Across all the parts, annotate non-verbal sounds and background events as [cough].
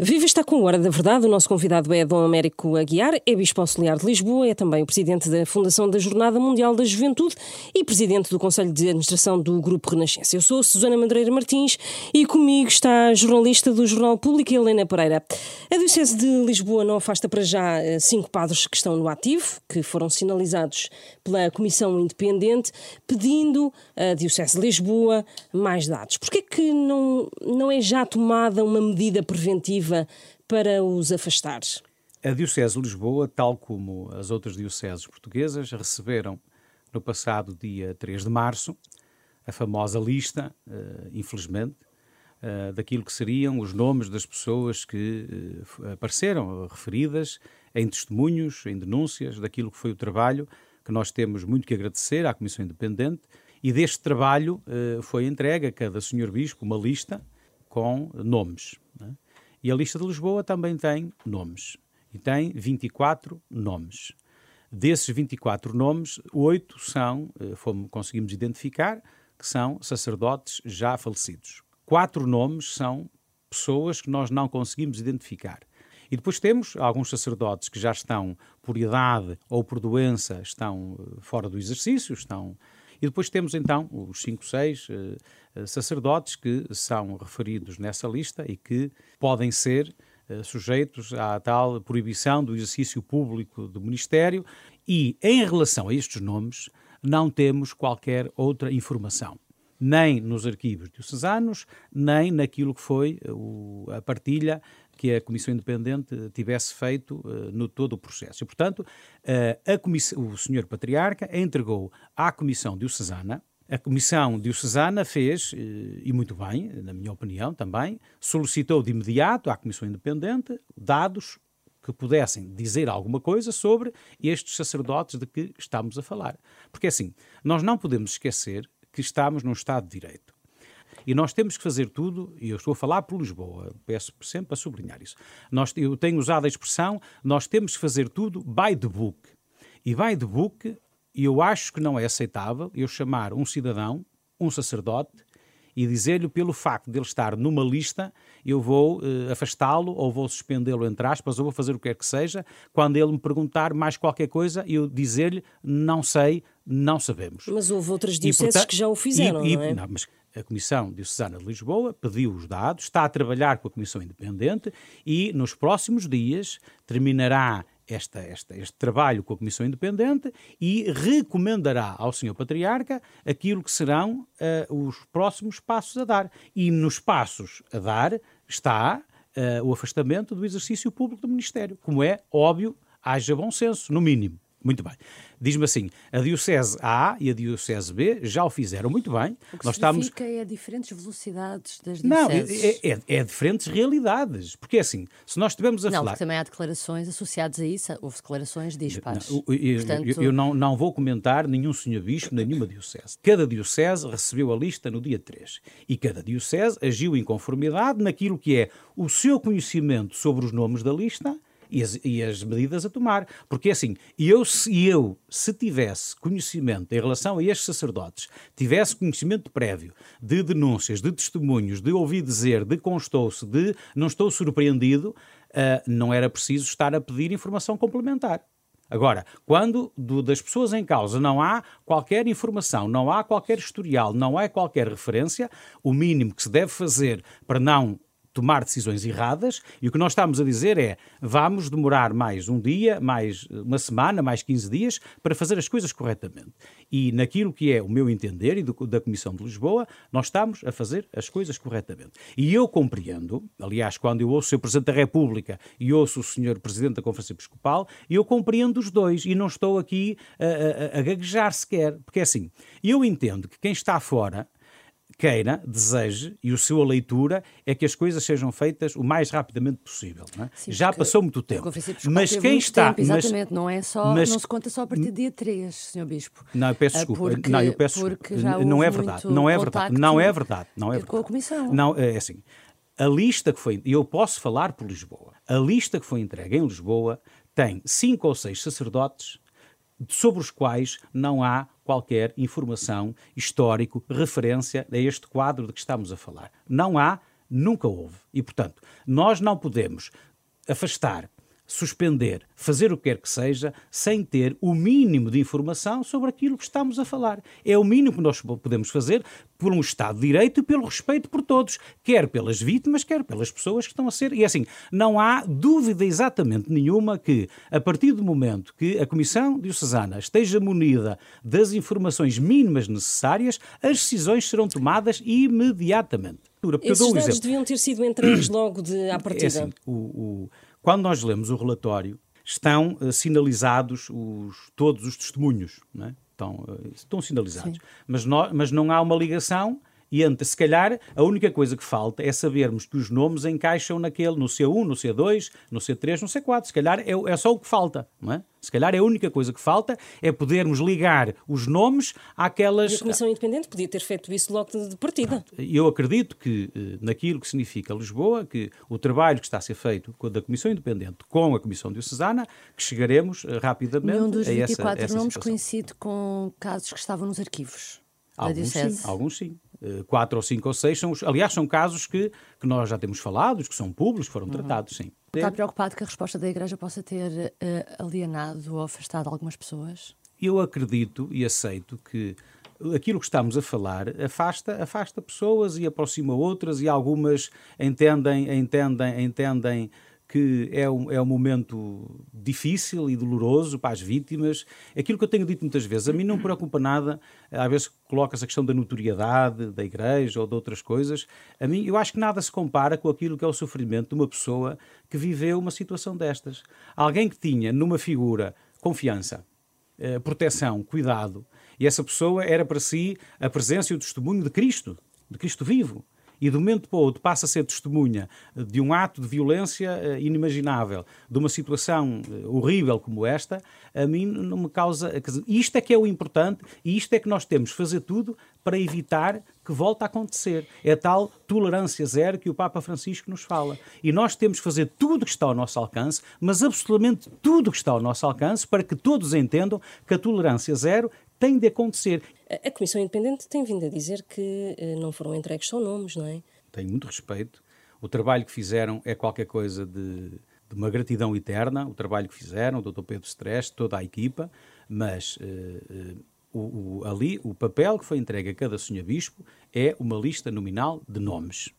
Viva está com a Hora da Verdade. O nosso convidado é Dom Américo Aguiar, é Bispo Auxiliar de Lisboa, é também o presidente da Fundação da Jornada Mundial da Juventude e presidente do Conselho de Administração do Grupo Renascença. Eu sou Susana Madureira Martins e comigo está a jornalista do Jornal Público, Helena Pereira. A Diocese de Lisboa não afasta para já eh, cinco padres que estão no ativo, que foram sinalizados pela Comissão Independente, pedindo à Diocese de Lisboa mais dados. Por que não, não é já tomada uma medida preventiva para os afastar? A Diocese de Lisboa, tal como as outras dioceses portuguesas, receberam no passado dia 3 de março a famosa lista, uh, infelizmente, uh, daquilo que seriam os nomes das pessoas que uh, apareceram referidas em testemunhos, em denúncias, daquilo que foi o trabalho que nós temos muito que agradecer à Comissão Independente. E deste trabalho foi entregue a cada senhor bispo uma lista com nomes. E a lista de Lisboa também tem nomes. E tem 24 nomes. Desses 24 nomes, oito são, eh, fomos, conseguimos identificar, que são sacerdotes já falecidos. Quatro nomes são pessoas que nós não conseguimos identificar. E depois temos alguns sacerdotes que já estão, por idade ou por doença, estão eh, fora do exercício, estão e depois temos então os cinco, seis uh, sacerdotes que são referidos nessa lista e que podem ser uh, sujeitos à tal proibição do exercício público do ministério. E em relação a estes nomes, não temos qualquer outra informação nem nos arquivos diocesanos, nem naquilo que foi a partilha que a Comissão Independente tivesse feito uh, no todo o processo. E, portanto, uh, o Sr. Patriarca entregou à Comissão Diocesana a Comissão Diocesana fez, eh, e muito bem, na minha opinião também, solicitou de imediato à Comissão Independente dados que pudessem dizer alguma coisa sobre estes sacerdotes de que estamos a falar. Porque assim, nós não podemos esquecer que estamos num Estado de Direito. E nós temos que fazer tudo, e eu estou a falar por Lisboa, peço sempre para sublinhar isso. Nós, eu tenho usado a expressão, nós temos que fazer tudo by the book. E by the book, eu acho que não é aceitável eu chamar um cidadão, um sacerdote, e dizer-lhe pelo facto de ele estar numa lista, eu vou uh, afastá-lo ou vou suspendê-lo entre aspas, ou vou fazer o que quer que seja, quando ele me perguntar mais qualquer coisa, eu dizer-lhe não sei, não sabemos. Mas houve outras dioceses que já o fizeram, e, e, não é? Não, mas a Comissão Diocesana de Lisboa pediu os dados, está a trabalhar com a Comissão Independente e nos próximos dias terminará esta, esta, este trabalho com a Comissão Independente e recomendará ao Sr. Patriarca aquilo que serão uh, os próximos passos a dar. E nos passos a dar está uh, o afastamento do exercício público do Ministério. Como é óbvio, haja bom senso, no mínimo. Muito bem. Diz-me assim, a Diocese A e a Diocese B já o fizeram muito bem. O que Nós estamos é diferentes velocidades das dioceses. Não, é, é, é, diferentes realidades. Porque é assim, se nós estivermos a não, falar... Não, também há declarações associadas a isso. Houve declarações dispares. Não, eu, Portanto... eu, eu não, não vou comentar nenhum senhor bispo, nenhuma diocese. Cada diocese recebeu a lista no dia 3. E cada diocese agiu em conformidade naquilo que é o seu conhecimento sobre os nomes da lista e as, e as medidas a tomar. Porque assim, eu se eu, se tivesse conhecimento em relação a estes sacerdotes, tivesse conhecimento prévio de denúncias, de testemunhos, de ouvir dizer, de constou-se, de não estou surpreendido, uh, não era preciso estar a pedir informação complementar. Agora, quando do, das pessoas em causa não há qualquer informação, não há qualquer historial, não há qualquer referência, o mínimo que se deve fazer para não tomar decisões erradas e o que nós estamos a dizer é vamos demorar mais um dia, mais uma semana, mais 15 dias para fazer as coisas corretamente. E naquilo que é o meu entender e do, da Comissão de Lisboa, nós estamos a fazer as coisas corretamente. E eu compreendo, aliás, quando eu ouço o. Presidente da República e ouço o Sr. Presidente da Conferência Episcopal, eu compreendo os dois e não estou aqui a, a, a gaguejar sequer, porque é assim, eu entendo que quem está fora queira, deseje, e o sua leitura é que as coisas sejam feitas o mais rapidamente possível. É? Sim, Já passou muito tempo. Mas quem está. Tempo, exatamente, mas, não, é só, mas, não se conta só a partir do dia 3, Sr. Bispo. Não, eu peço ah, desculpa. Porque, não, eu peço desculpa. não é verdade. Não é verdade. Não é verdade. Não é verdade. Com a Comissão. Não, é assim. A lista que foi. E eu posso falar por Lisboa. A lista que foi entregue em Lisboa tem cinco ou seis sacerdotes sobre os quais não há qualquer informação histórico, referência a este quadro de que estamos a falar. Não há Nunca houve. E, portanto, nós não podemos afastar suspender, fazer o que quer que seja, sem ter o mínimo de informação sobre aquilo que estamos a falar. É o mínimo que nós podemos fazer por um Estado de Direito e pelo respeito por todos, quer pelas vítimas, quer pelas pessoas que estão a ser. E assim, não há dúvida exatamente nenhuma que, a partir do momento que a Comissão Diocesana esteja munida das informações mínimas necessárias, as decisões serão tomadas imediatamente. Esses dados deviam ter sido entregues logo de, à partida. É assim, o, o quando nós lemos o relatório, estão uh, sinalizados os, todos os testemunhos, não é? estão, uh, estão sinalizados, mas, no, mas não há uma ligação e se calhar a única coisa que falta é sabermos que os nomes encaixam naquele, no C1, no C2, no C3, no C4. Se calhar é, é só o que falta, não é? Se calhar é a única coisa que falta é podermos ligar os nomes àquelas. E a Comissão Independente podia ter feito isso logo de partida. Eu acredito que, eh, naquilo que significa Lisboa, que o trabalho que está a ser feito da Comissão Independente com a Comissão Diocesana, que chegaremos eh, rapidamente Nenhum dos 24 a essa, essa nomes situação. coincide com casos que estavam nos arquivos. Alguns sim, alguns sim. Eh, quatro ou cinco ou seis são, aliás, são casos que, que nós já temos falado, que são públicos, que foram uhum. tratados, sim. Está preocupado que a resposta da Igreja possa ter uh, alienado ou afastado algumas pessoas? Eu acredito e aceito que aquilo que estamos a falar afasta, afasta pessoas e aproxima outras e algumas entendem, entendem, entendem que é um, é um momento difícil e doloroso para as vítimas. Aquilo que eu tenho dito muitas vezes, a mim não me preocupa nada, às vezes colocas a questão da notoriedade da igreja ou de outras coisas. A mim, eu acho que nada se compara com aquilo que é o sofrimento de uma pessoa que viveu uma situação destas. Alguém que tinha numa figura confiança, eh, proteção, cuidado, e essa pessoa era para si a presença e o testemunho de Cristo, de Cristo vivo e de um momento para o outro passa a ser testemunha de um ato de violência eh, inimaginável, de uma situação eh, horrível como esta, a mim não me causa. Isto é que é o importante e isto é que nós temos fazer tudo para evitar que volte a acontecer. É a tal tolerância zero que o Papa Francisco nos fala. E nós temos que fazer tudo que está ao nosso alcance, mas absolutamente tudo que está ao nosso alcance, para que todos entendam que a tolerância zero tem de acontecer. A Comissão Independente tem vindo a dizer que eh, não foram entregues só nomes, não é? Tenho muito respeito. O trabalho que fizeram é qualquer coisa de, de uma gratidão eterna, o trabalho que fizeram, o Dr. Pedro Stress, toda a equipa, mas uh, uh, o, o, ali o papel que foi entregue a cada senhor bispo é uma lista nominal de nomes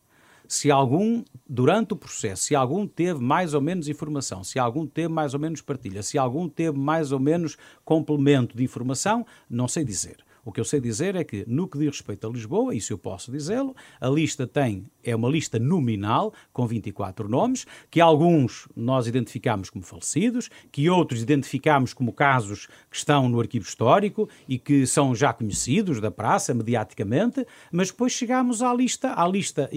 se algum, durante o processo, se algum teve mais ou menos informação, se algum teve mais ou menos partilha, se algum teve mais ou menos complemento de informação, não sei dizer. O que eu sei dizer é que, no que diz respeito a Lisboa, isso eu posso dizê-lo, a lista tem, é uma lista nominal, com 24 nomes, que alguns nós identificamos como falecidos, que outros identificamos como casos que estão no arquivo histórico e que são já conhecidos da praça, mediaticamente, mas depois chegamos à lista, à lista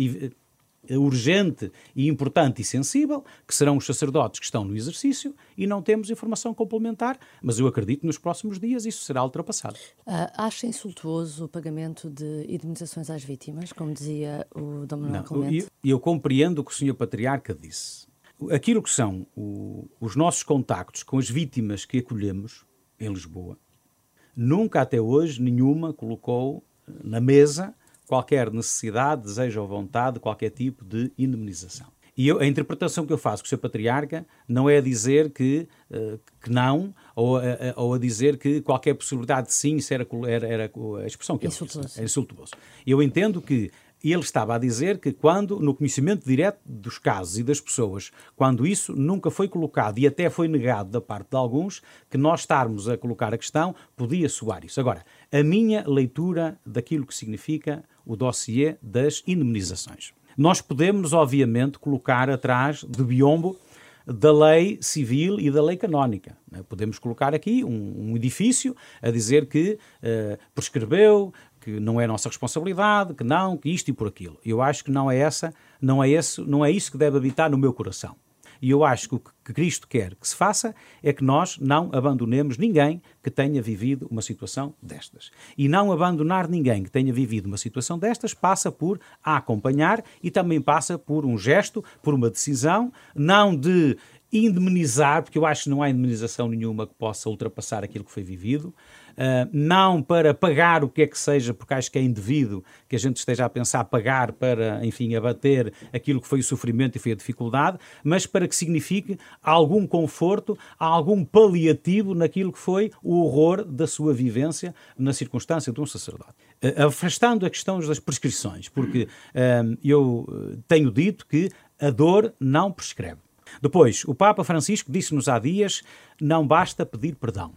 urgente e importante e sensível, que serão os sacerdotes que estão no exercício, e não temos informação complementar, mas eu acredito que nos próximos dias isso será ultrapassado. Uh, acha insultuoso o pagamento de indemnizações às vítimas, como dizia o Dom Manuel Clemente? Eu, eu compreendo o que o Sr. Patriarca disse. Aquilo que são o, os nossos contactos com as vítimas que acolhemos em Lisboa, nunca até hoje nenhuma colocou na mesa qualquer necessidade, desejo ou vontade de qualquer tipo de indemnização. E eu, a interpretação que eu faço com o seu patriarca não é a dizer que, uh, que não, ou a, ou a, dizer que qualquer possibilidade de sim, isso era, era, era a expressão que ele disse. É insultuoso. Eu entendo que ele estava a dizer que quando, no conhecimento direto dos casos e das pessoas, quando isso nunca foi colocado e até foi negado da parte de alguns, que nós estarmos a colocar a questão, podia soar isso. Agora, a minha leitura daquilo que significa o dossiê das indemnizações. Nós podemos, obviamente, colocar atrás de biombo da lei civil e da lei canónica. Né? Podemos colocar aqui um, um edifício a dizer que uh, prescreveu, que não é nossa responsabilidade, que não, que isto e por aquilo. Eu acho que não é essa, não é esse, não é isso que deve habitar no meu coração. E eu acho que o que Cristo quer que se faça é que nós não abandonemos ninguém que tenha vivido uma situação destas. E não abandonar ninguém que tenha vivido uma situação destas passa por a acompanhar e também passa por um gesto, por uma decisão, não de indemnizar, porque eu acho que não há indemnização nenhuma que possa ultrapassar aquilo que foi vivido, uh, não para pagar o que é que seja, porque acho que é indevido que a gente esteja a pensar pagar para, enfim, abater aquilo que foi o sofrimento e foi a dificuldade, mas para que signifique algum conforto, algum paliativo naquilo que foi o horror da sua vivência na circunstância de um sacerdote. Uh, afastando a questão das prescrições, porque uh, eu tenho dito que a dor não prescreve. Depois, o Papa Francisco disse-nos há dias: não basta pedir perdão.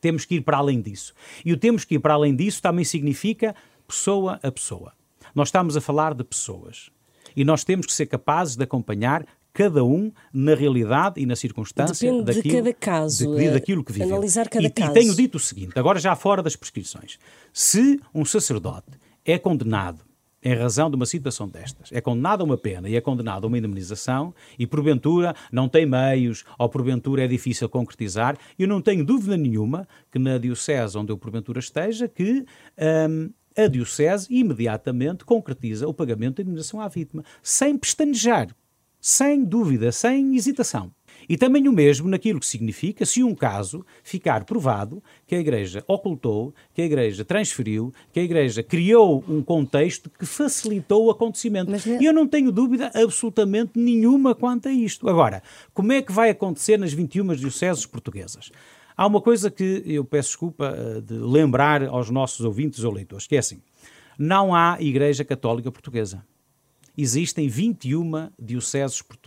Temos que ir para além disso. E o temos que ir para além disso também significa pessoa a pessoa. Nós estamos a falar de pessoas. E nós temos que ser capazes de acompanhar cada um na realidade e na circunstância Depende daquilo, de cada caso, de, daquilo que viveu. Analisar cada e, caso. e tenho dito o seguinte, agora já fora das prescrições. Se um sacerdote é condenado em razão de uma situação destas, é condenado a uma pena e é condenado a uma indemnização e porventura não tem meios ou porventura é difícil concretizar, eu não tenho dúvida nenhuma que na diocese onde eu porventura esteja que hum, a diocese imediatamente concretiza o pagamento da indemnização à vítima, sem pestanejar, sem dúvida, sem hesitação. E também o mesmo naquilo que significa se um caso ficar provado que a Igreja ocultou, que a Igreja transferiu, que a Igreja criou um contexto que facilitou o acontecimento. Mas... E eu não tenho dúvida absolutamente nenhuma quanto a isto. Agora, como é que vai acontecer nas 21 dioceses portuguesas? Há uma coisa que eu peço desculpa eh, de lembrar aos nossos ouvintes ou leitores, que é assim: não há Igreja Católica Portuguesa existem 21 dioceses portuguesas.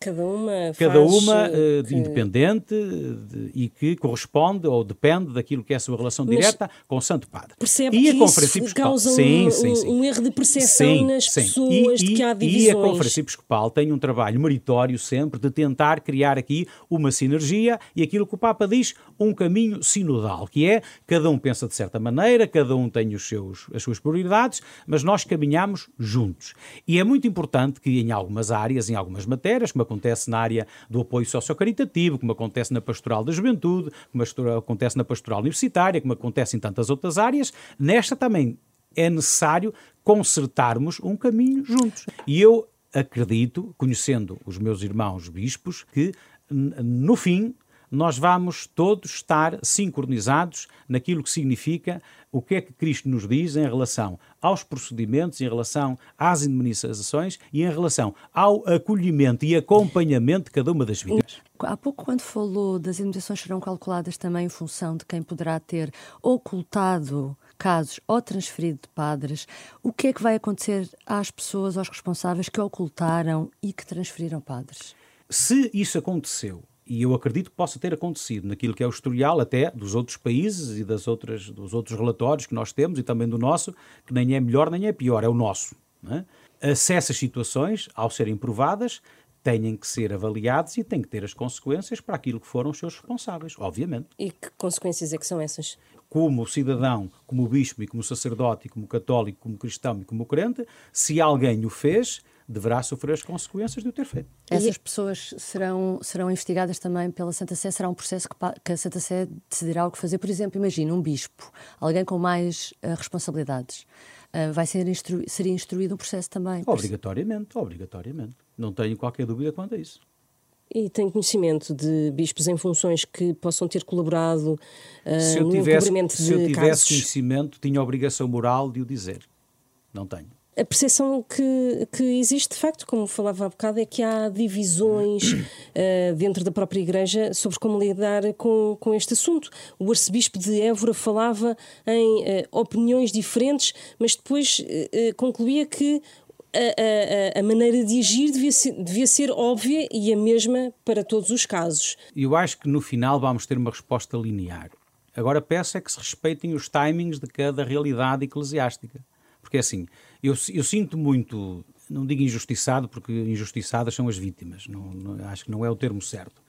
Cada uma Cada uma uh, que... independente de, e que corresponde ou depende daquilo que é a sua relação Mas direta com o Santo Padre. Percebe e que a Conferência isso Episcopal... causa sim, um, sim, sim. um, erro de percepção sim, nas pessoas e, de que há divisões. E a Conferência Episcopal tem um trabalho meritório sempre de tentar criar aqui uma sinergia e aquilo que o Papa diz, um caminho sinodal, que é cada um pensa de certa maneira, cada um tem os seus, as suas prioridades, mas nós caminhamos juntos. E é é muito importante que em algumas áreas, em algumas matérias, como acontece na área do apoio sociocaritativo, como acontece na pastoral da juventude, como acontece na pastoral universitária, como acontece em tantas outras áreas, nesta também é necessário consertarmos um caminho juntos. E eu acredito, conhecendo os meus irmãos bispos, que no fim nós vamos todos estar sincronizados naquilo que significa o que é que Cristo nos diz em relação aos procedimentos, em relação às indemnizações e em relação ao acolhimento e acompanhamento de cada uma das vidas. Há pouco, quando falou das indemnizações serão calculadas também em função de quem poderá ter ocultado casos ou transferido de padres, o que é que vai acontecer às pessoas, aos responsáveis que ocultaram e que transferiram padres? Se isso aconteceu e eu acredito que possa ter acontecido naquilo que é o historial até dos outros países e das outras, dos outros relatórios que nós temos e também do nosso, que nem é melhor nem é pior, é o nosso. É? Se essas situações, ao serem provadas, têm que ser avaliadas e têm que ter as consequências para aquilo que foram os seus responsáveis, obviamente. E que consequências é que são essas? Como cidadão, como bispo e como sacerdote, e como católico, como cristão e como crente, se alguém o fez, deverá sofrer as consequências de o ter feito. Essas pessoas serão, serão investigadas também pela Santa Sé? Será um processo que, que a Santa Sé decidirá o que fazer? Por exemplo, imagina um bispo, alguém com mais uh, responsabilidades. Uh, vai ser instru seria instruído um processo também? Obrigatoriamente, obrigatoriamente. Não tenho qualquer dúvida quanto a isso. E tem conhecimento de bispos em funções que possam ter colaborado uh, se eu tivesse, no de Se eu tivesse casos... conhecimento, tinha a obrigação moral de o dizer. Não tenho a percepção que, que existe, de facto, como falava há bocado, é que há divisões uh, [clears throat] dentro da própria Igreja sobre como lidar com, com este assunto. O arcebispo de Évora falava em uh, opiniões diferentes, mas depois uh, concluía que a, a, a, maneira de agir devia ser, devia ser óbvia e a mesma para todos os casos. Eu acho que no final vamos ter uma resposta linear. Agora peço é que se respeitem os timings de cada realidade eclesiástica. Porque assim, eu, eu sinto muito, não digo injustiçado, porque injustiçadas são as vítimas, não, não, acho que não é o termo certo.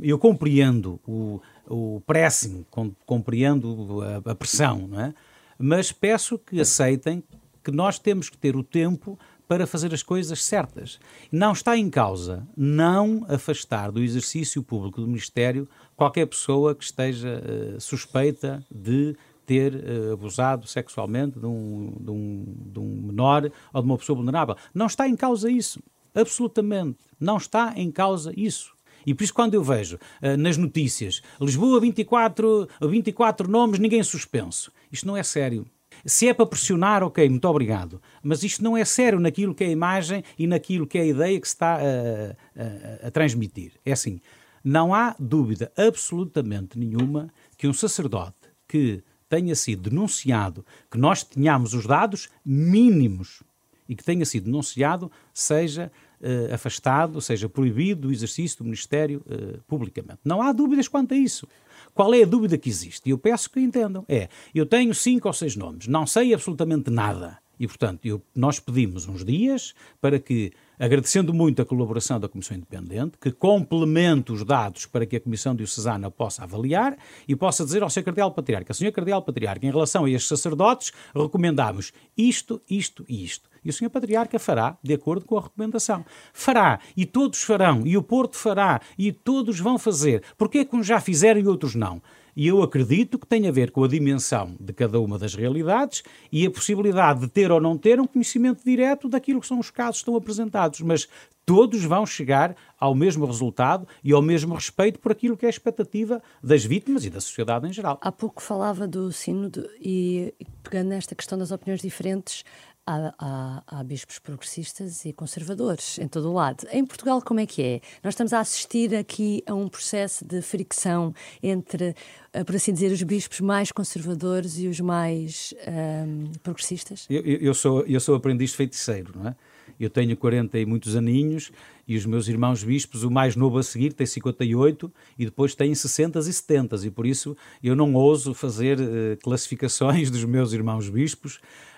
Eu compreendo o, o pressing, compreendo a, a pressão, não é? mas peço que aceitem que nós temos que ter o tempo para fazer as coisas certas. Não está em causa não afastar do exercício público do Ministério qualquer pessoa que esteja uh, suspeita de ter uh, abusado sexualmente de um, de, um, de um menor ou de uma pessoa vulnerável. Não está em causa isso. Absolutamente. Não está em causa isso. E por isso, quando eu vejo uh, nas notícias Lisboa 24, 24 nomes, ninguém suspenso, isto não é sério. Se é para pressionar, ok, muito obrigado. Mas isto não é sério naquilo que é a imagem e naquilo que é a ideia que se está a, a transmitir. É assim, não há dúvida absolutamente nenhuma que um sacerdote que tenha sido denunciado, que nós tenhamos os dados mínimos e que tenha sido denunciado, seja uh, afastado, seja proibido do exercício do Ministério uh, publicamente. Não há dúvidas quanto a isso. Qual é a dúvida que existe? E eu peço que entendam. É, eu tenho cinco ou seis nomes, não sei absolutamente nada. E, portanto, eu, nós pedimos uns dias para que, agradecendo muito a colaboração da Comissão Independente, que complemente os dados para que a Comissão Diocesana possa avaliar e possa dizer ao Sr. Cardeal Patriarca, Sr. Cardeal Patriarca, em relação a estes sacerdotes, recomendamos isto, isto e isto. E o Sr. Patriarca fará, de acordo com a recomendação. Fará, e todos farão, e o Porto fará, e todos vão fazer. Porquê que uns já fizeram e outros não? E eu acredito que tem a ver com a dimensão de cada uma das realidades e a possibilidade de ter ou não ter um conhecimento direto daquilo que são os casos que estão apresentados. Mas todos vão chegar ao mesmo resultado e ao mesmo respeito por aquilo que é a expectativa das vítimas e da sociedade em geral. Há pouco falava do sínodo e pegando nesta questão das opiniões diferentes, Há, há, há, bispos progressistas e conservadores em todo o lado. Em Portugal, como é que é? Nós estamos a assistir aqui a um processo de fricção entre, eh, por assim dizer, os bispos mais conservadores e os mais um, ehm, progressistas? Eu, eu, sou, eu sou aprendiz feiticeiro, não é? Eu tenho 40 e muitos aninhos e os meus irmãos bispos, o mais novo a seguir, tem 58 e depois tem 60 e 70 e por isso eu não ouso fazer uh, classificações [laughs] dos meus irmãos bispos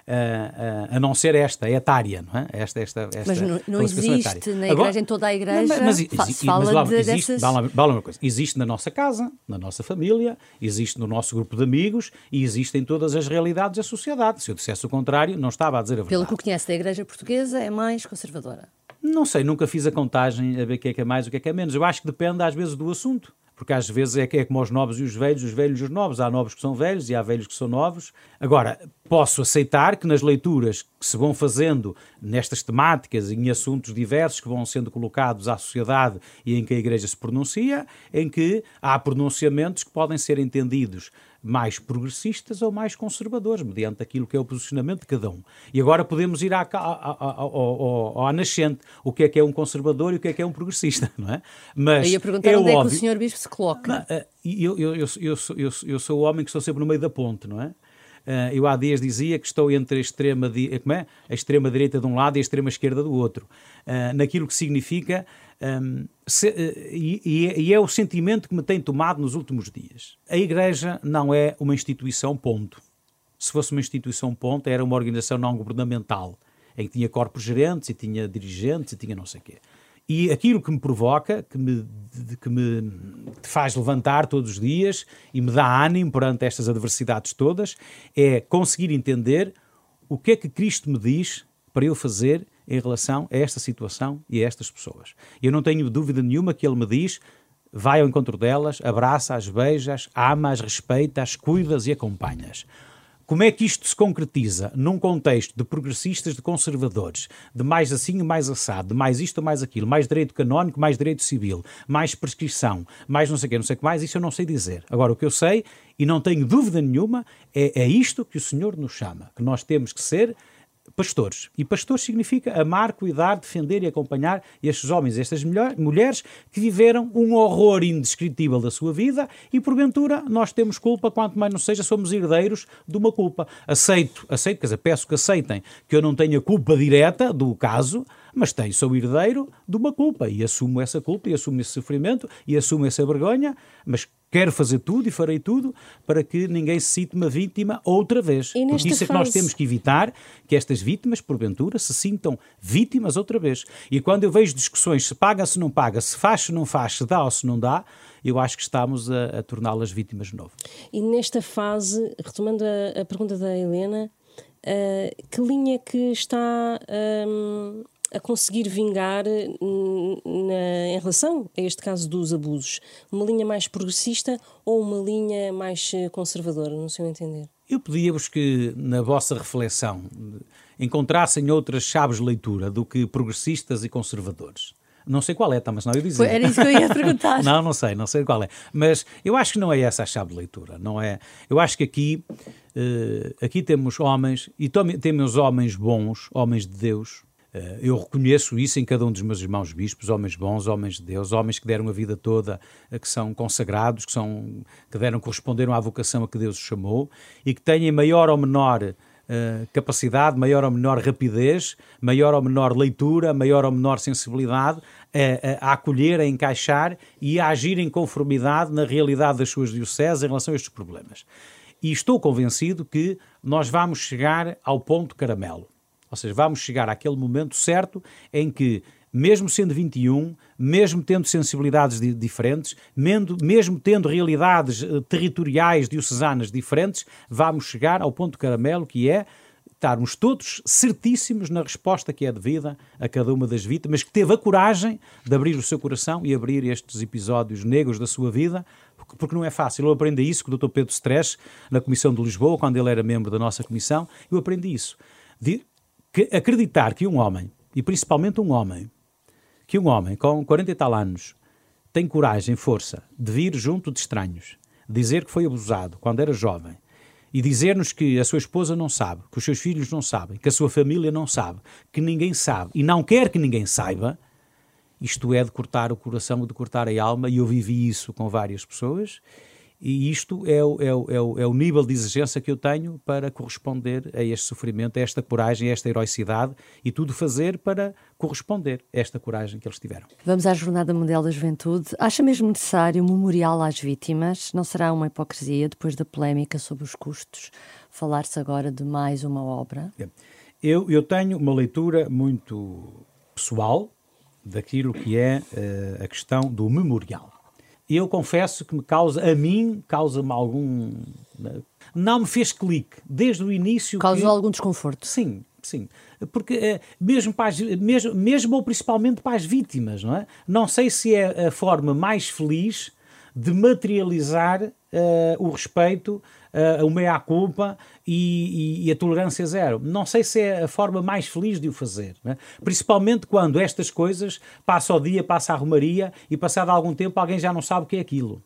uh, a não ser esta, etária, não é? Esta, esta, esta mas não, não existe etária. na Agora, igreja, em toda a igreja, não, mas, mas, fala mas, lá, de, existe, dessas... uma coisa, existe na nossa casa, na nossa família, existe no nosso grupo de amigos e existe em todas as realidades da sociedade. Se eu dissesse o contrário, não estava a dizer a verdade. Pelo que conhece da igreja portuguesa, é mais conservadora. Não sei, nunca fiz a contagem a ver o que é que é mais o que é que é menos. Eu acho que depende às vezes do assunto porque às vezes é, é como os novos e os velhos, os velhos e os novos. Há novos que são velhos e há velhos que são novos. Agora, posso aceitar que nas leituras que se vão fazendo nestas temáticas, em assuntos diversos que vão sendo colocados à sociedade e em que a Igreja se pronuncia, em que há pronunciamentos que podem ser entendidos mais progressistas ou mais conservadores, mediante aquilo que é o posicionamento de cada um. E agora podemos ir à, à, à, à, nascente, o que é que é um conservador e o que é que é um progressista, não é? Mas eu ia perguntar é onde óbvio, é que o senhor Bispo se coloca. Eh, eu, eu, eu, eu, sou, eu, eu sou o homem que estou sempre no meio da ponte, não é? Uh, eu há dias dizia que estou entre a extrema, como é? a extrema direita de um lado e a extrema esquerda do outro, uh, naquilo que significa um, se, uh, e, e, é o sentimento que me tem tomado nos últimos dias. A Igreja não é uma instituição ponto. Se fosse uma instituição ponto, era uma organização não governamental, em que tinha corpos gerentes e tinha dirigentes e tinha não sei o quê. E aquilo que me provoca, que me, que me faz levantar todos os dias e me dá ânimo perante estas adversidades todas, é conseguir entender o que é que Cristo me diz para eu fazer em relação a esta situação e a estas pessoas. Eu não tenho dúvida nenhuma que Ele me diz vai ao encontro delas, abraça-as, beija-as, ama-as, respeita-as, cuidas e acompanhas. Como é que isto se concretiza num contexto de progressistas, de conservadores, de mais assim mais assado, de mais isto mais aquilo, mais direito canónico, mais direito civil, mais prescrição, mais não sei o que, não sei o que mais, isso eu não sei dizer. Agora, o que eu sei, e não tenho dúvida nenhuma, é, é isto que o Senhor nos chama, que nós temos que ser pastores. E pastores significa amar, cuidar, defender e acompanhar estes homens estas mulheres que viveram um horror indescritível da sua vida e, porventura, nós temos culpa, quanto mais não seja, somos herdeiros de uma culpa. Aceito, aceito, quer dizer, peço que aceitem que eu não tenha culpa direta do caso, mas tenho, sou herdeiro de uma culpa e assumo essa culpa e assumo esse sofrimento e assumo essa vergonha, mas quero fazer tudo e farei tudo para que ninguém se sinta uma vítima outra vez. E Porque isso é que nós temos que evitar que estas vítimas, porventura, se sintam vítimas outra vez. E quando eu vejo discussões se paga, se não paga, se faz, se não faz, se dá ou se não dá, eu acho que estamos a, a torná-las vítimas de novo. E nesta fase, retomando a, a pergunta da Helena, uh, que linha é que está. Um, a conseguir vingar hum, na, em relação a este caso dos abusos? Uma linha mais progressista ou uma linha mais eh, conservadora, no seu entender? Eu pedia-vos que, na vossa reflexão, encontrassem outras chaves de leitura do que progressistas e conservadores. Não sei qual é, tá, mas não eu dizer. Era isso que eu ia perguntar. [laughs] não, não sei, não sei qual é. Mas eu acho que não é essa a chave de leitura, não é? Eu acho que aqui, uh, aqui temos homens, e temos homens bons, homens de Deus, eh, eu reconheço isso em cada um dos meus irmãos bispos, homens bons, homens de Deus, homens que deram a vida toda, eh, que são consagrados, que, são, que deram, corresponderam à vocação a que Deus os chamou e que têm maior ou menor uh, capacidade, maior ou menor rapidez, maior ou menor leitura, maior ou menor sensibilidade a, a, a acolher, a encaixar e a agir em conformidade na realidade das suas dioceses em relação a estes problemas. E estou convencido que nós vamos chegar ao ponto caramelo ou seja, vamos chegar àquele momento certo em que, mesmo sendo 21, mesmo tendo sensibilidades diferentes, mesmo tendo realidades eh, territoriais diocesanas diferentes, vamos chegar ao ponto caramelo que é estarmos todos certíssimos na resposta que é devida a cada uma das vítimas, que teve a coragem de abrir o seu coração e abrir estes episódios negros da sua vida, porque não é fácil. Eu aprendi isso com o Dr. Pedro Stress, na Comissão de Lisboa, quando ele era membro da nossa comissão, eu aprendi isso. De que acreditar que um homem, e principalmente um homem, que um homem com 40 e tal anos tem coragem, força de vir junto de estranhos, dizer que foi abusado quando era jovem e dizer-nos que a sua esposa não sabe, que os seus filhos não sabem, que a sua família não sabe, que ninguém sabe e não quer que ninguém saiba, isto é de cortar o coração, de cortar a alma, e eu vivi isso com várias pessoas e isto é o, é, o, é, o, é o nível de exigência que eu tenho para corresponder a este sofrimento, a esta coragem, a esta heroicidade e tudo fazer para corresponder a esta coragem que eles tiveram. Vamos à Jornada Mundial da Juventude. Acha mesmo necessário um memorial às vítimas? Não será uma hipocrisia, depois da polémica sobre os custos, falar-se agora de mais uma obra? É. Eu, eu tenho uma leitura muito pessoal daquilo que é uh, a questão do memorial eu confesso que me causa, a mim, causa-me algum. Né, não me fez clique desde o início. Causou que... algum desconforto? Sim, sim. Porque é, mesmo, para as, mesmo, mesmo ou principalmente para as vítimas, não é? Não sei se é a forma mais feliz de materializar uh, o respeito uh, o meia-culpa e, e, e, a tolerância zero. Não sei se é a forma mais feliz de o fazer. Né? Principalmente quando estas coisas passa o dia, passa a romaria e passado algum tempo alguém já não sabe o que é aquilo.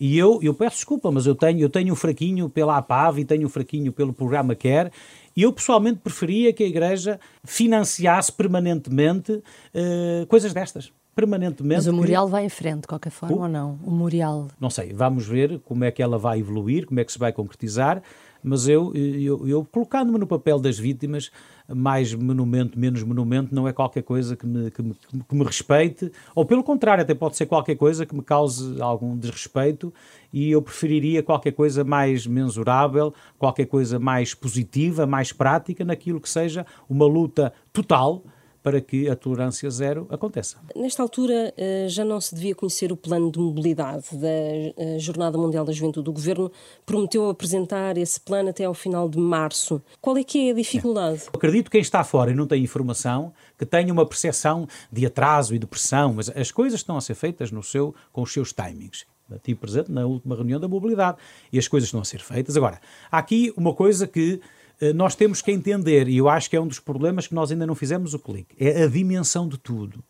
E eu, eu peço desculpa, mas eu tenho, eu tenho um fraquinho pela APAV e tenho um fraquinho pelo programa Quer e eu pessoalmente preferia que a Igreja financiasse permanentemente uh, coisas destas permanentemente. Mas o Memorial que... vai em frente, de qualquer forma, o... ou não? O Memorial. Não sei, vamos ver como é que ela vai evoluir, como é que se vai concretizar, mas eu, eu, eu colocando-me no papel das vítimas, mais monumento, menos monumento, não é qualquer coisa que me, que me, que me respeite, ou pelo contrário, até pode ser qualquer coisa que me cause algum desrespeito, e eu preferiria qualquer coisa mais mensurável, qualquer coisa mais positiva, mais prática, naquilo que seja uma luta total para que a tolerância zero aconteça. Nesta altura eh, já não se devia conhecer o plano de mobilidade da eh, Jornada Mundial da Juventude. O Governo prometeu apresentar esse plano até ao final de março. Qual é que é a dificuldade? É. Acredito que quem está fora e não tem informação que tenha uma percepção de atraso e de pressão, mas as coisas estão a ser feitas no seu, com os seus timings. Estive presente na última reunião da mobilidade e as coisas estão a ser feitas. Agora, há aqui uma coisa que nós temos que entender, e eu acho que é um dos problemas que nós ainda não fizemos o clique, é a dimensão de tudo.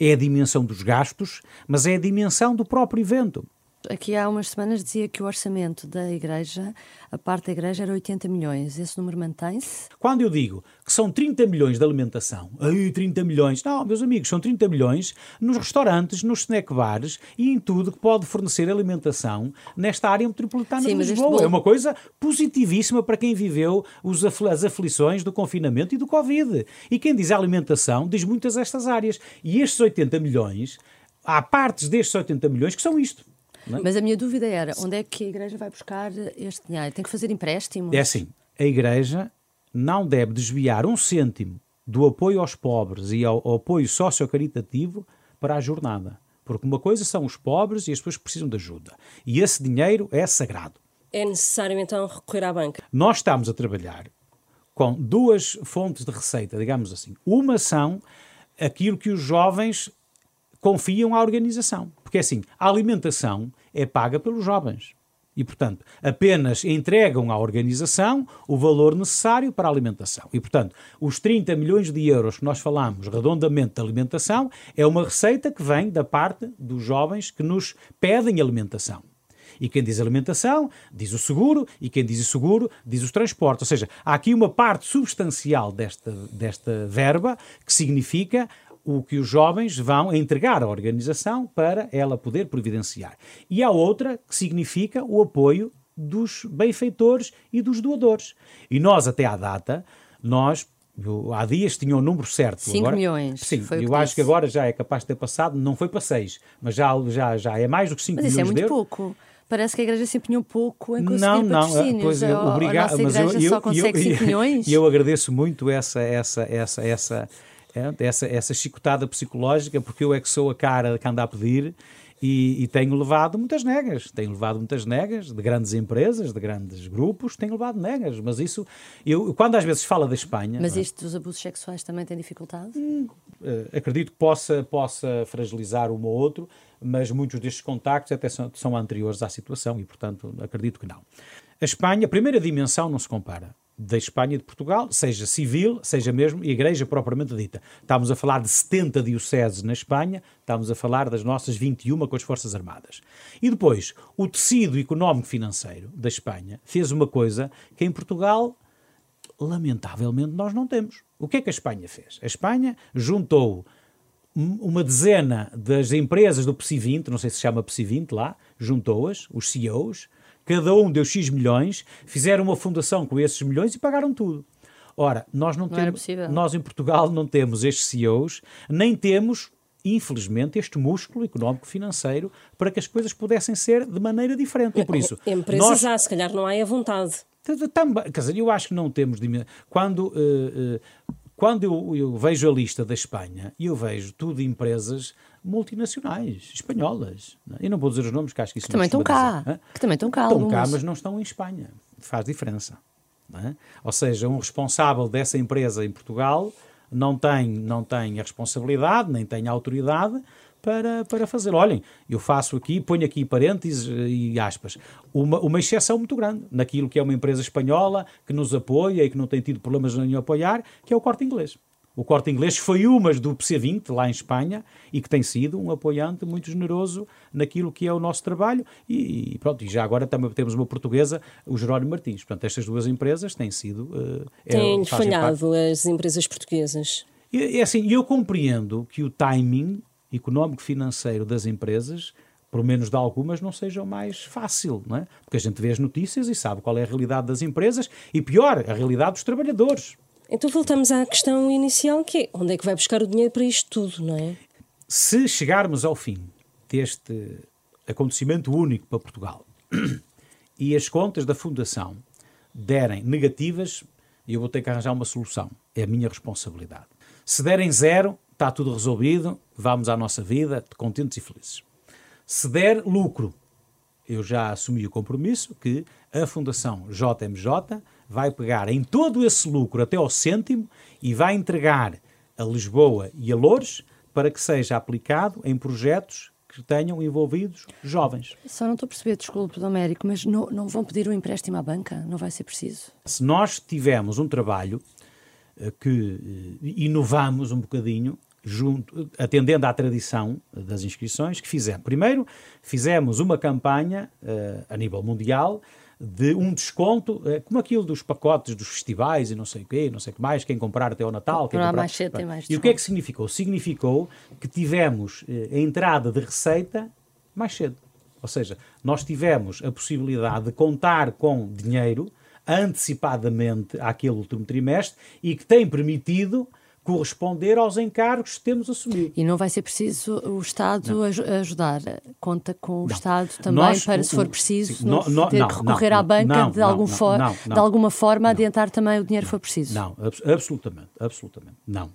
É a dimensão dos gastos, mas é a dimensão do próprio evento. Aqui há umas semanas dizia que o orçamento da Igreja, a parte da Igreja, era 80 milhões. Esse número mantém-se? Quando eu digo que são 30 milhões de alimentação, aí 30 milhões, não, meus amigos, são 30 milhões nos restaurantes, nos snack bars e em tudo que pode fornecer alimentação nesta área metropolitana Sim, de Lisboa. É uma coisa positivíssima para quem viveu os afl as aflições do confinamento e do Covid. E quem diz alimentação diz muitas destas áreas. E estes 80 milhões, há partes destes 80 milhões que são isto é? Mas a minha dúvida era, onde é que a Igreja vai buscar este dinheiro? Tem que fazer empréstimos? É assim, a Igreja não deve desviar um cêntimo do apoio aos pobres e ao, ao apoio socio-caritativo para a jornada. Porque uma coisa são os pobres e as pessoas que precisam de ajuda. E esse dinheiro é sagrado. É necessário então recorrer à banca? Nós estamos a trabalhar com duas fontes de receita, digamos assim. Uma são aquilo que os jovens confiam à organização. Porque é assim, a alimentação é paga pelos jovens. E, portanto, apenas entregam à organização o valor necessário para a alimentação. E, portanto, os 30 milhões de euros que nós falamos redondamente de alimentação é uma receita que vem da parte dos jovens que nos pedem alimentação. E quem diz alimentação, diz o seguro, e quem diz o seguro, diz os transportes. Ou seja, há aqui uma parte substancial desta, desta verba que significa o que os jovens vão entregar à organização para ela poder providenciar. E há outra que significa o apoio dos benfeitores e dos doadores. E nós, até à data, nós eu, há dias tinha o um número certo. 5 agora, milhões. Sim, eu acho disse. que agora já é capaz de ter passado, não foi para 6, mas já, já, já é mais do que 5 milhões. Mas isso é muito pouco. Parece que a igreja se empenhou pouco em conseguir não, não, Pois, eu, obrigado, mas eu, só consegue 5 milhões. E eu, [laughs] eu agradeço muito essa, essa, essa, essa, é, essa, essa chicotada psicológica, porque eu é que sou a cara que anda a pedir e, e, tenho levado muitas negas. Tenho levado muitas negas de grandes empresas, de grandes grupos, tenho levado negas. Mas isso, eu, quando às vezes fala da Espanha. Mas é? isto dos abusos sexuais também tem dificuldade? Hum, eh, acredito que possa, possa fragilizar um ou outro, mas muitos destes contactos até são, são anteriores à situação e, portanto, acredito que não. A Espanha, a primeira dimensão não se compara da Espanha e de Portugal, seja civil, seja mesmo igreja propriamente dita. Estamos a falar de 70 dioceses na Espanha, estamos a falar das nossas 21 com as Forças Armadas. E depois, o tecido económico-financeiro da Espanha fez uma coisa que em Portugal, lamentavelmente, nós não temos. O que é que a Espanha fez? A Espanha juntou uma dezena das empresas do PSI 20, não sei se chama PSI 20 lá, juntou-as, os CEOs, cada um deu X milhões, fizeram uma fundação com esses milhões e pagaram tudo. Ora, nós não, não temos, nós em Portugal não temos estes CEOs, nem temos, infelizmente, este músculo económico financeiro para que as coisas pudessem ser de maneira diferente. E por isso, [laughs] empresas nós... há, se calhar não há a vontade. Também, quer dizer, eu acho que não temos. Quando, uh, uh, quando eu, eu, vejo a lista da Espanha, eu vejo tudo empresas multinacionais, espanholas. Não é? Eu não vou dizer os nomes, que acho que isso que também estão cá. Dizer, que também estão cá. Estão alguns. cá, mas não estão em Espanha. Faz diferença. É? Ou seja, um responsável dessa empresa em Portugal não tem, não tem a responsabilidade, nem tem a autoridade para, para fazer. Olhem, eu faço aqui, ponho aqui parênteses e aspas, uma, uma exceção muito grande naquilo que é uma empresa espanhola que nos apoia e que não tem tido problemas em apoiar, que é o corte inglês. O Corte Inglês foi uma do PC20, lá em Espanha, e que tem sido um apoiante muito generoso naquilo que é o nosso trabalho. E, pronto, e já agora também temos uma portuguesa, o Jerónimo Martins. Portanto, estas duas empresas têm sido. Uh, têm é, falhado parte. as empresas portuguesas. E, é assim, eu compreendo que o timing económico-financeiro das empresas pelo menos de algumas, não seja o mais fácil, não é? Porque a gente vê as notícias e sabe qual é a realidade das empresas e, pior, a realidade dos trabalhadores. Então voltamos à questão inicial, que é onde é que vai buscar o dinheiro para isto tudo, não é? Se chegarmos ao fim deste acontecimento único para Portugal e as contas da Fundação derem negativas, eu vou ter que arranjar uma solução. É a minha responsabilidade. Se derem zero, está tudo resolvido, vamos à nossa vida, contentes e felizes. Se der lucro, eu já assumi o compromisso que a Fundação JMJ vai pegar em todo esse lucro até ao cêntimo e vai entregar a Lisboa e a Loures para que seja aplicado em projetos que tenham envolvidos jovens. Só não estou a perceber, desculpe, Domérico, mas não, não vão pedir um empréstimo à banca? Não vai ser preciso? Se nós tivermos um trabalho eh, que eh, inovamos um bocadinho, junto, atendendo à tradição das inscrições que fizemos. Primeiro, fizemos uma campanha uh, a nível mundial de um desconto, eh, como aquilo dos pacotes dos festivais e não sei o quê, não sei o que mais, quem comprar até ao Natal. Quem comprar... mais cedo tem mais desconto. E o que é que significou? Significou que tivemos eh, a entrada de receita mais cedo. Ou seja, nós tivemos a possibilidade de contar com dinheiro antecipadamente àquele último trimestre e que tem permitido corresponder aos encargos que temos assumido. E não vai ser preciso o Estado não. ajudar. Conta com o não. Estado também Nós, para, se for preciso, sim, não, não, ter que recorrer à banca de, algum for, de alguma forma, adiantar também o dinheiro que for preciso. Não, absolutamente, absolutamente. Não.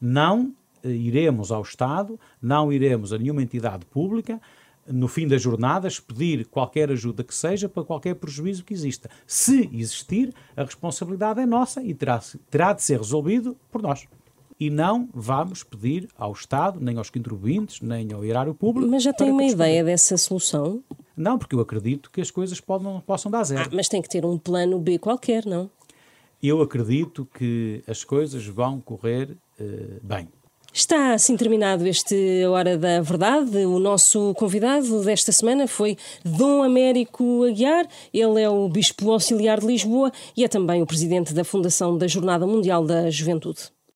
Não eh, iremos ao Estado, não iremos a nenhuma entidade pública, no fim das jornadas, pedir qualquer ajuda que seja para qualquer prejuízo que exista. Se existir, a responsabilidade é nossa e terá, terá de ser resolvido por nós e não vamos pedir ao Estado, nem aos contribuintes, nem ao erário público. Mas já tem uma ideia dessa solução? Não, porque eu acredito que as coisas podem, possam dar zero. Ah, mas tem que ter um plano B qualquer, não? Eu acredito que as coisas vão correr uh, bem. Está assim terminado este Hora da Verdade. O nosso convidado desta semana foi Dom Américo Aguiar. Ele é o Bispo Auxiliar de Lisboa e é também o presidente da Fundação da Jornada Mundial da Juventude.